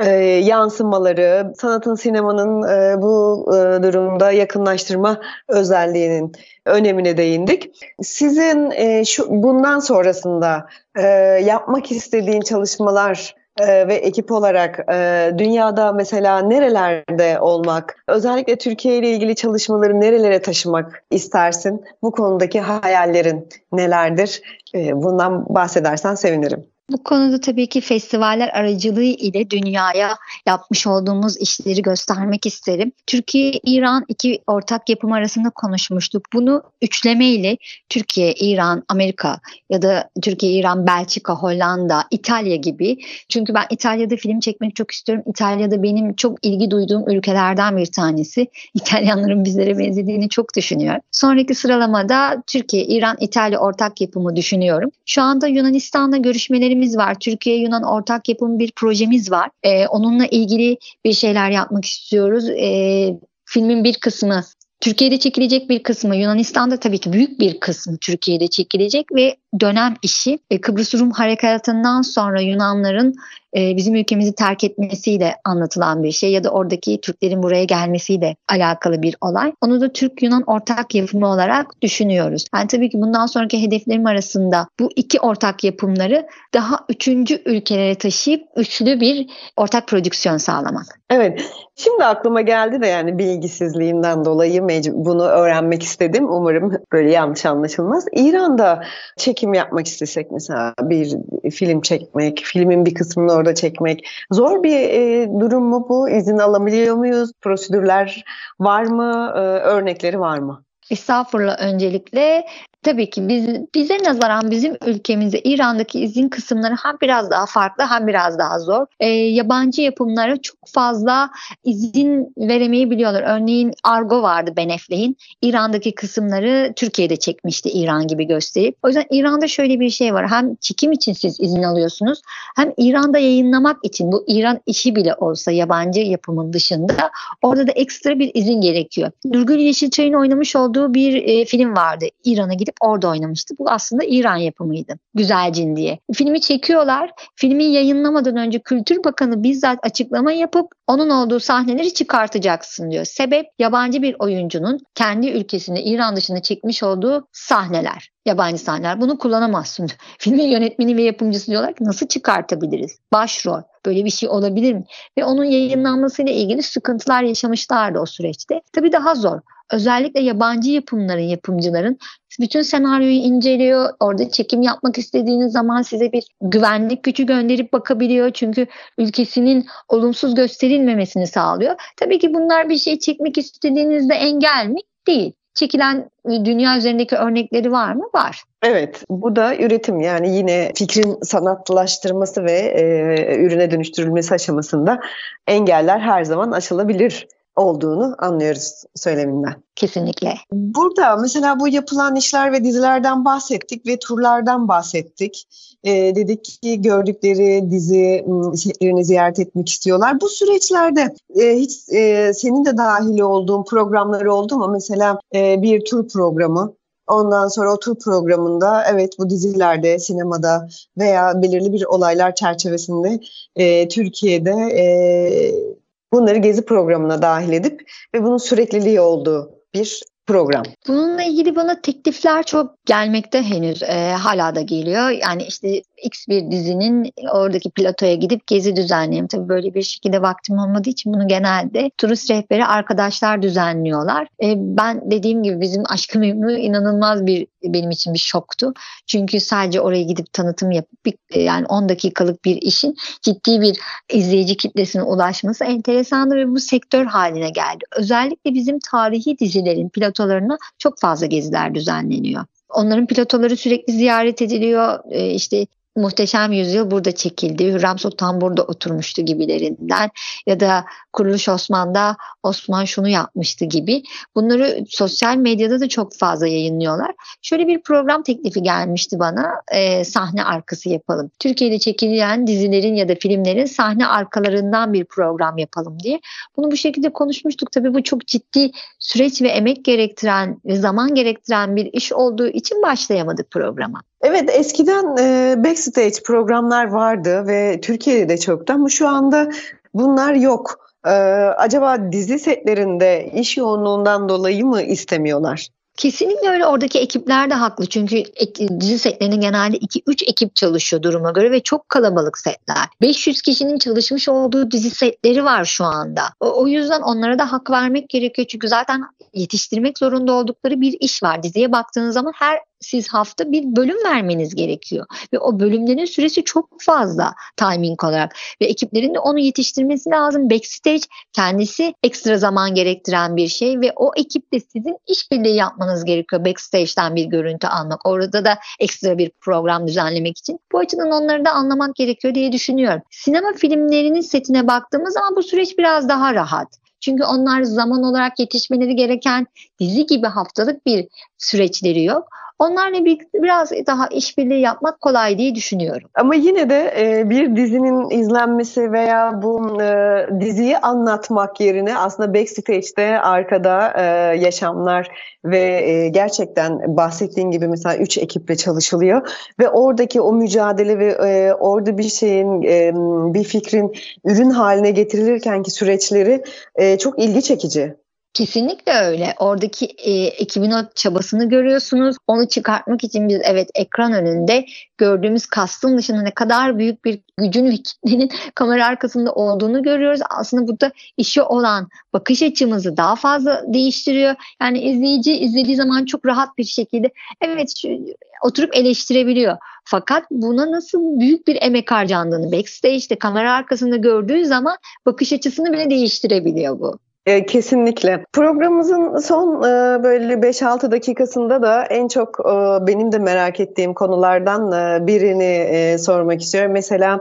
e, yansımaları, sanatın, sinemanın e, bu e, durumda yakınlaştırma özelliğinin önemine değindik. Sizin e, şu bundan sonrasında e, yapmak istediğin çalışmalar e, ve ekip olarak e, dünyada mesela nerelerde olmak, özellikle Türkiye ile ilgili çalışmaları nerelere taşımak istersin? Bu konudaki hayallerin nelerdir? E, bundan bahsedersen sevinirim. Bu konuda tabii ki festivaller aracılığı ile dünyaya yapmış olduğumuz işleri göstermek isterim. Türkiye-İran iki ortak yapım arasında konuşmuştuk. Bunu üçleme ile Türkiye, İran, Amerika ya da Türkiye, İran, Belçika, Hollanda, İtalya gibi. Çünkü ben İtalya'da film çekmek çok istiyorum. İtalya'da benim çok ilgi duyduğum ülkelerden bir tanesi. İtalyanların bizlere benzediğini çok düşünüyorum. Sonraki sıralamada Türkiye, İran, İtalya ortak yapımı düşünüyorum. Şu anda Yunanistan'da görüşmelerimiz var. Türkiye-Yunan ortak yapım bir projemiz var. Ee, onunla ilgili bir şeyler yapmak istiyoruz. Ee, filmin bir kısmı Türkiye'de çekilecek bir kısmı, Yunanistan'da tabii ki büyük bir kısmı Türkiye'de çekilecek ve dönem işi e, Kıbrıs Rum harekatından sonra Yunanların e, bizim ülkemizi terk etmesiyle anlatılan bir şey ya da oradaki Türklerin buraya gelmesiyle alakalı bir olay. Onu da Türk-Yunan ortak yapımı olarak düşünüyoruz. Yani tabii ki bundan sonraki hedeflerim arasında bu iki ortak yapımları daha üçüncü ülkelere taşıyıp üçlü bir ortak prodüksiyon sağlamak. Evet. Şimdi aklıma geldi de yani bilgisizliğimden dolayı bunu öğrenmek istedim. Umarım böyle yanlış anlaşılmaz. İran'da çekim yapmak istesek mesela bir film çekmek, filmin bir kısmını orada çekmek zor bir e, durum mu bu? İzin alabiliyor muyuz? Prosedürler var mı? E, örnekleri var mı? Estağfurullah öncelikle Tabii ki biz, bize nazaran bizim ülkemizde İran'daki izin kısımları hem biraz daha farklı hem biraz daha zor. E, yabancı yapımlara çok fazla izin veremeyi biliyorlar. Örneğin Argo vardı Ben Affleck'in. İran'daki kısımları Türkiye'de çekmişti İran gibi gösterip. O yüzden İran'da şöyle bir şey var. Hem çekim için siz izin alıyorsunuz hem İran'da yayınlamak için bu İran işi bile olsa yabancı yapımın dışında orada da ekstra bir izin gerekiyor. Nurgül Yeşilçay'ın oynamış olduğu bir e, film vardı. İran'a gidip orada oynamıştı. Bu aslında İran yapımıydı. Güzelcin diye. Filmi çekiyorlar. Filmi yayınlamadan önce Kültür Bakanı bizzat açıklama yapıp onun olduğu sahneleri çıkartacaksın diyor. Sebep yabancı bir oyuncunun kendi ülkesinde İran dışında çekmiş olduğu sahneler. Yabancı sahneler. Bunu kullanamazsın. Filmin yönetmeni ve yapımcısı diyorlar ki nasıl çıkartabiliriz? Başrol. Böyle bir şey olabilir mi? Ve onun yayınlanmasıyla ilgili sıkıntılar yaşamışlardı o süreçte. Tabii daha zor özellikle yabancı yapımların yapımcıların bütün senaryoyu inceliyor. Orada çekim yapmak istediğiniz zaman size bir güvenlik gücü gönderip bakabiliyor. Çünkü ülkesinin olumsuz gösterilmemesini sağlıyor. Tabii ki bunlar bir şey çekmek istediğinizde engel mi? Değil. Çekilen dünya üzerindeki örnekleri var mı? Var. Evet, bu da üretim yani yine fikrin sanatlaştırması ve e, ürüne dönüştürülmesi aşamasında engeller her zaman aşılabilir olduğunu anlıyoruz söyleminden. Kesinlikle. Burada mesela bu yapılan işler ve dizilerden bahsettik ve turlardan bahsettik. Ee, dedik ki gördükleri dizi setlerini ziyaret etmek istiyorlar. Bu süreçlerde e, hiç e, senin de dahil olduğun programları oldu mu? Mesela e, bir tur programı Ondan sonra o tur programında evet bu dizilerde, sinemada veya belirli bir olaylar çerçevesinde e, Türkiye'de e, bunları gezi programına dahil edip ve bunun sürekliliği olduğu bir program. Bununla ilgili bana teklifler çok gelmekte henüz e, hala da geliyor. Yani işte X bir dizinin oradaki platoya gidip gezi düzenleyeyim. Tabii böyle bir şekilde vaktim olmadığı için bunu genelde turist rehberi arkadaşlar düzenliyorlar. E, ben dediğim gibi bizim Aşkı Memnu inanılmaz bir benim için bir şoktu. Çünkü sadece oraya gidip tanıtım yapıp bir, e, yani 10 dakikalık bir işin ciddi bir izleyici kitlesine ulaşması enteresandı ve bu sektör haline geldi. Özellikle bizim tarihi dizilerin platolarına çok fazla geziler düzenleniyor. Onların platoları sürekli ziyaret ediliyor. E, işte Muhteşem Yüzyıl burada çekildi. Hürrem Sultan burada oturmuştu gibilerinden ya da Kuruluş Osman'da Osman şunu yapmıştı gibi. Bunları sosyal medyada da çok fazla yayınlıyorlar. Şöyle bir program teklifi gelmişti bana. E, sahne arkası yapalım. Türkiye'de çekilen dizilerin ya da filmlerin sahne arkalarından bir program yapalım diye. Bunu bu şekilde konuşmuştuk. Tabii bu çok ciddi süreç ve emek gerektiren ve zaman gerektiren bir iş olduğu için başlayamadık programa. Evet eskiden e, backstage programlar vardı ve Türkiye'de de çoktu ama şu anda bunlar yok. E, acaba dizi setlerinde iş yoğunluğundan dolayı mı istemiyorlar? Kesinlikle öyle. Oradaki ekipler de haklı. Çünkü dizi setlerinin genelde 2-3 ekip çalışıyor duruma göre ve çok kalabalık setler. 500 kişinin çalışmış olduğu dizi setleri var şu anda. O, yüzden onlara da hak vermek gerekiyor. Çünkü zaten yetiştirmek zorunda oldukları bir iş var. Diziye baktığınız zaman her siz hafta bir bölüm vermeniz gerekiyor. Ve o bölümlerin süresi çok fazla timing olarak. Ve ekiplerin de onu yetiştirmesi lazım. Backstage kendisi ekstra zaman gerektiren bir şey ve o ekiple sizin işbirliği yapmanız gerekiyor. Backstage'den bir görüntü almak. Orada da ekstra bir program düzenlemek için. Bu açıdan onları da anlamak gerekiyor diye düşünüyorum. Sinema filmlerinin setine baktığımız zaman bu süreç biraz daha rahat. Çünkü onlar zaman olarak yetişmeleri gereken dizi gibi haftalık bir süreçleri yok. Onlarla bir, biraz daha işbirliği yapmak kolay diye düşünüyorum. Ama yine de e, bir dizinin izlenmesi veya bu e, diziyi anlatmak yerine aslında backstage'de arkada e, yaşamlar ve e, gerçekten bahsettiğin gibi mesela üç ekiple çalışılıyor ve oradaki o mücadele ve e, orada bir şeyin e, bir fikrin ürün haline getirilirken ki süreçleri e, çok ilgi çekici. Kesinlikle öyle. Oradaki e, ekibin o çabasını görüyorsunuz. Onu çıkartmak için biz evet ekran önünde gördüğümüz kastın dışında ne kadar büyük bir gücün ve kitlenin kamera arkasında olduğunu görüyoruz. Aslında burada işi olan bakış açımızı daha fazla değiştiriyor. Yani izleyici izlediği zaman çok rahat bir şekilde evet şu, oturup eleştirebiliyor. Fakat buna nasıl büyük bir emek harcandığını backstage'de kamera arkasında gördüğü zaman bakış açısını bile değiştirebiliyor bu. E, kesinlikle. Programımızın son e, böyle 5-6 dakikasında da en çok e, benim de merak ettiğim konulardan birini sormak istiyorum. Mesela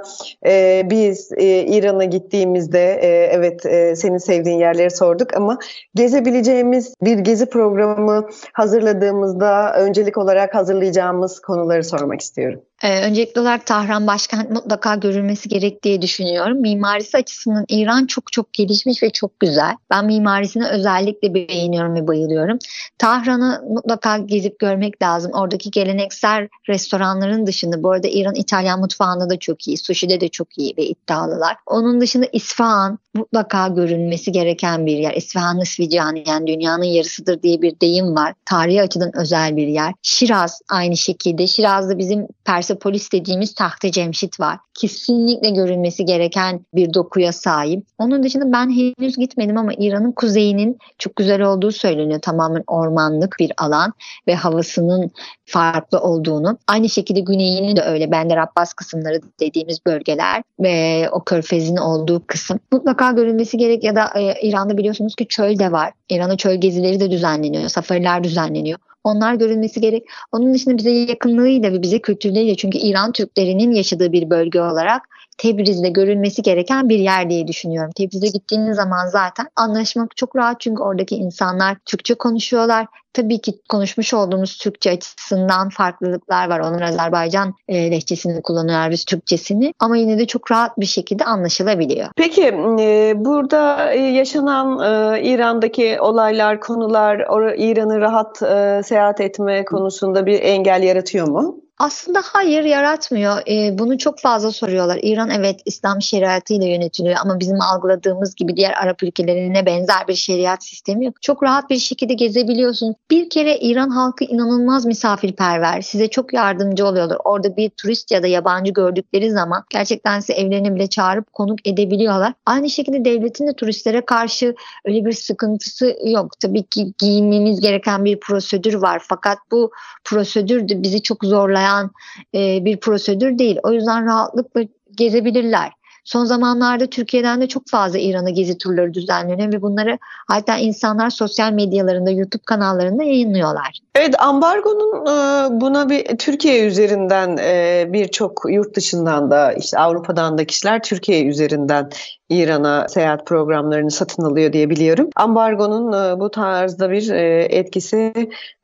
biz İran'a gittiğimizde evet senin sevdiğin yerleri sorduk ama gezebileceğimiz bir gezi programı hazırladığımızda öncelik olarak hazırlayacağımız konuları sormak istiyorum. Ee, öncelikli olarak Tahran başkent mutlaka görülmesi gerek diye düşünüyorum. Mimarisi açısından İran çok çok gelişmiş ve çok güzel. Ben mimarisini özellikle beğeniyorum ve bayılıyorum. Tahran'ı mutlaka gezip görmek lazım. Oradaki geleneksel restoranların dışında bu arada İran İtalyan mutfağında da çok iyi. Sushi'de de çok iyi ve iddialılar. Onun dışında İsfahan mutlaka görülmesi gereken bir yer. İsfahan Nisvicani yani dünyanın yarısıdır diye bir deyim var. Tarihi açıdan özel bir yer. Şiraz aynı şekilde. Şiraz'da bizim Persepolis dediğimiz Tahta Cemşit var. Kesinlikle görülmesi gereken bir dokuya sahip. Onun dışında ben henüz gitmedim ama İran'ın kuzeyinin çok güzel olduğu söyleniyor. Tamamen ormanlık bir alan ve havasının farklı olduğunu. Aynı şekilde güneyinin de öyle. Bender Abbas kısımları dediğimiz bölgeler ve o körfezin olduğu kısım. Mutlaka görülmesi gerek ya da e, İran'da biliyorsunuz ki çöl de var. İran'da çöl gezileri de düzenleniyor. Safariler düzenleniyor. Onlar görülmesi gerek. Onun dışında bize yakınlığıyla ve bize kültürleriyle çünkü İran Türklerinin yaşadığı bir bölge olarak Tebriz'de görülmesi gereken bir yer diye düşünüyorum. Tebriz'e gittiğiniz zaman zaten anlaşmak çok rahat çünkü oradaki insanlar Türkçe konuşuyorlar. Tabii ki konuşmuş olduğumuz Türkçe açısından farklılıklar var. Onlar Azerbaycan e, lehçesini kullanıyorlar, biz Türkçesini. Ama yine de çok rahat bir şekilde anlaşılabiliyor. Peki e, burada yaşanan e, İran'daki olaylar, konular İran'ı rahat seyahat etme konusunda bir engel yaratıyor mu? Aslında hayır yaratmıyor. E, bunu çok fazla soruyorlar. İran evet İslam şeriatıyla yönetiliyor ama bizim algıladığımız gibi diğer Arap ülkelerine benzer bir şeriat sistemi yok. Çok rahat bir şekilde gezebiliyorsun. Bir kere İran halkı inanılmaz misafirperver. Size çok yardımcı oluyorlar. Orada bir turist ya da yabancı gördükleri zaman gerçekten size evlerine bile çağırıp konuk edebiliyorlar. Aynı şekilde devletin de turistlere karşı öyle bir sıkıntısı yok. Tabii ki giymemiz gereken bir prosedür var. Fakat bu prosedür de bizi çok zorlayan sağlayan e, bir prosedür değil. O yüzden rahatlıkla gezebilirler. Son zamanlarda Türkiye'den de çok fazla İran'a gezi turları düzenleniyor ve bunları hatta insanlar sosyal medyalarında, YouTube kanallarında yayınlıyorlar. Evet, ambargonun e, buna bir Türkiye üzerinden e, birçok yurt dışından da işte Avrupa'dan da kişiler Türkiye üzerinden İran'a seyahat programlarını satın alıyor diye biliyorum. Ambargonun e, bu tarzda bir etkisi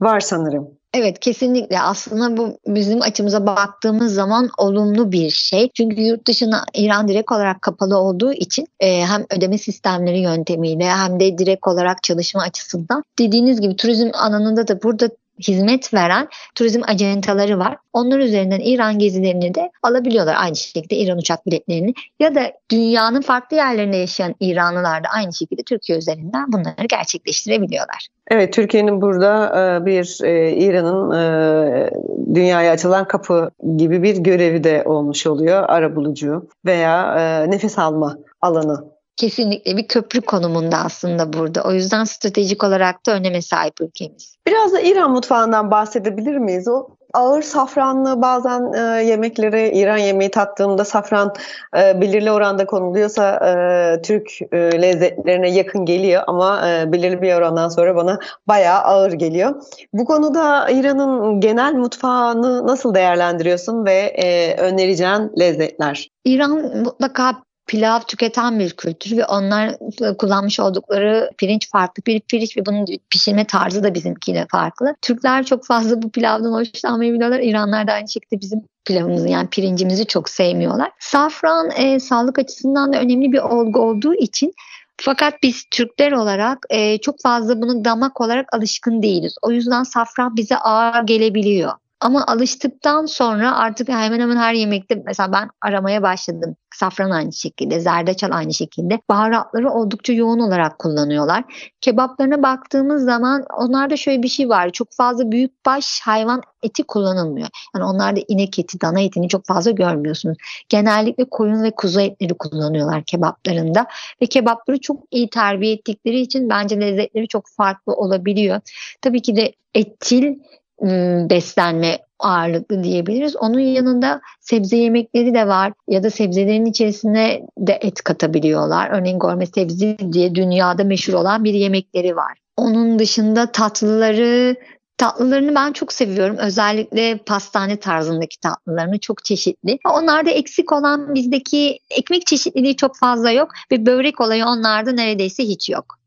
var sanırım. Evet kesinlikle aslında bu bizim açımıza baktığımız zaman olumlu bir şey. Çünkü yurt dışına İran direkt olarak kapalı olduğu için e, hem ödeme sistemleri yöntemiyle hem de direkt olarak çalışma açısından dediğiniz gibi turizm alanında da burada hizmet veren turizm acentaları var. Onlar üzerinden İran gezilerini de alabiliyorlar. Aynı şekilde İran uçak biletlerini ya da dünyanın farklı yerlerinde yaşayan İranlılar da aynı şekilde Türkiye üzerinden bunları gerçekleştirebiliyorlar. Evet, Türkiye'nin burada e, bir e, İran'ın e, dünyaya açılan kapı gibi bir görevi de olmuş oluyor. Arabulucu veya nefes alma alanı kesinlikle bir köprü konumunda aslında burada. O yüzden stratejik olarak da öneme sahip ülkemiz. Biraz da İran mutfağından bahsedebilir miyiz? O ağır safranlı bazen e, yemeklere İran yemeği tattığımda safran e, belirli oranda konuluyorsa e, Türk e, lezzetlerine yakın geliyor ama e, belirli bir orandan sonra bana bayağı ağır geliyor. Bu konuda İran'ın genel mutfağını nasıl değerlendiriyorsun ve e, önereceğin lezzetler? İran mutlaka pilav tüketen bir kültür ve onlar kullanmış oldukları pirinç farklı bir pirinç ve bunun pişirme tarzı da bizimkiyle farklı. Türkler çok fazla bu pilavdan hoşlanmayabiliyorlar. İranlar da aynı şekilde bizim pilavımızı yani pirincimizi çok sevmiyorlar. Safran e, sağlık açısından da önemli bir olgu olduğu için fakat biz Türkler olarak e, çok fazla bunu damak olarak alışkın değiliz. O yüzden safran bize ağır gelebiliyor. Ama alıştıktan sonra artık hemen hemen her yemekte mesela ben aramaya başladım. Safran aynı şekilde, zerdeçal aynı şekilde. Baharatları oldukça yoğun olarak kullanıyorlar. Kebaplarına baktığımız zaman onlarda şöyle bir şey var. Çok fazla büyük baş hayvan eti kullanılmıyor. Yani onlarda inek eti, dana etini çok fazla görmüyorsunuz. Genellikle koyun ve kuzu etleri kullanıyorlar kebaplarında. Ve kebapları çok iyi terbiye ettikleri için bence lezzetleri çok farklı olabiliyor. Tabii ki de etil beslenme ağırlıklı diyebiliriz. Onun yanında sebze yemekleri de var ya da sebzelerin içerisine de et katabiliyorlar. Örneğin gorme sebze diye dünyada meşhur olan bir yemekleri var. Onun dışında tatlıları Tatlılarını ben çok seviyorum. Özellikle pastane tarzındaki tatlılarını çok çeşitli. Onlarda eksik olan bizdeki ekmek çeşitliliği çok fazla yok ve börek olayı onlarda neredeyse hiç yok.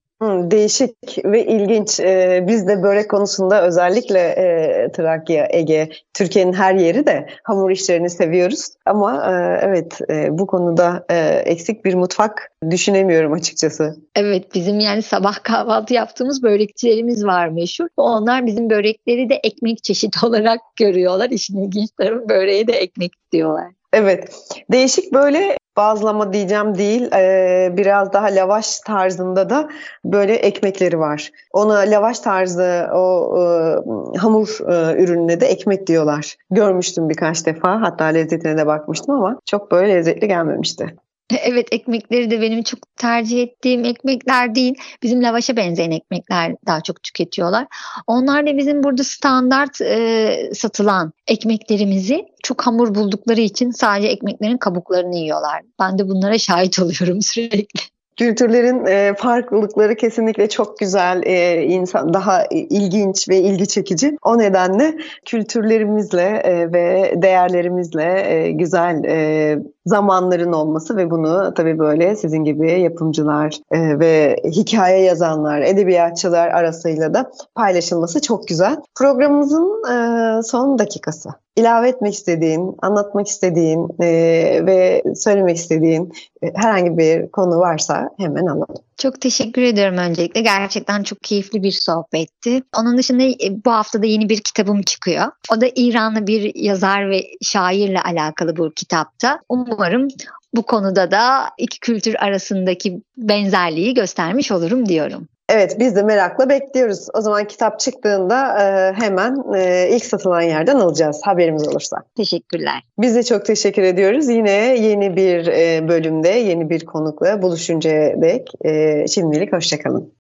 Değişik ve ilginç. Ee, biz de börek konusunda özellikle e, Trakya, Ege, Türkiye'nin her yeri de hamur işlerini seviyoruz. Ama e, evet e, bu konuda eksik bir mutfak düşünemiyorum açıkçası. Evet bizim yani sabah kahvaltı yaptığımız börekçilerimiz var meşhur. Onlar bizim börekleri de ekmek çeşidi olarak görüyorlar. İşin ilginç tarafı böreğe de ekmek diyorlar. Evet. Değişik böyle bazlama diyeceğim değil biraz daha lavaş tarzında da böyle ekmekleri var. Ona lavaş tarzı o hamur e, ürününe de ekmek diyorlar. Görmüştüm birkaç defa hatta lezzetine de bakmıştım ama çok böyle lezzetli gelmemişti. Evet ekmekleri de benim çok tercih ettiğim ekmekler değil. Bizim lavaşa benzeyen ekmekler daha çok tüketiyorlar. Onlar da bizim burada standart e, satılan ekmeklerimizi çok hamur buldukları için sadece ekmeklerin kabuklarını yiyorlar. Ben de bunlara şahit oluyorum sürekli. Kültürlerin e, farklılıkları kesinlikle çok güzel, e, insan daha ilginç ve ilgi çekici. O nedenle kültürlerimizle e, ve değerlerimizle e, güzel e, zamanların olması ve bunu tabii böyle sizin gibi yapımcılar e, ve hikaye yazanlar, edebiyatçılar arasıyla da paylaşılması çok güzel. Programımızın e, son dakikası ilave etmek istediğin, anlatmak istediğin e, ve söylemek istediğin e, herhangi bir konu varsa hemen alalım. Çok teşekkür ediyorum öncelikle. Gerçekten çok keyifli bir sohbetti. Onun dışında e, bu hafta da yeni bir kitabım çıkıyor. O da İranlı bir yazar ve şairle alakalı bu kitapta. Umarım bu konuda da iki kültür arasındaki benzerliği göstermiş olurum diyorum. Evet biz de merakla bekliyoruz. O zaman kitap çıktığında e, hemen e, ilk satılan yerden alacağız haberimiz olursa. Teşekkürler. Biz de çok teşekkür ediyoruz. Yine yeni bir e, bölümde yeni bir konukla buluşuncaya dek e, şimdilik hoşçakalın.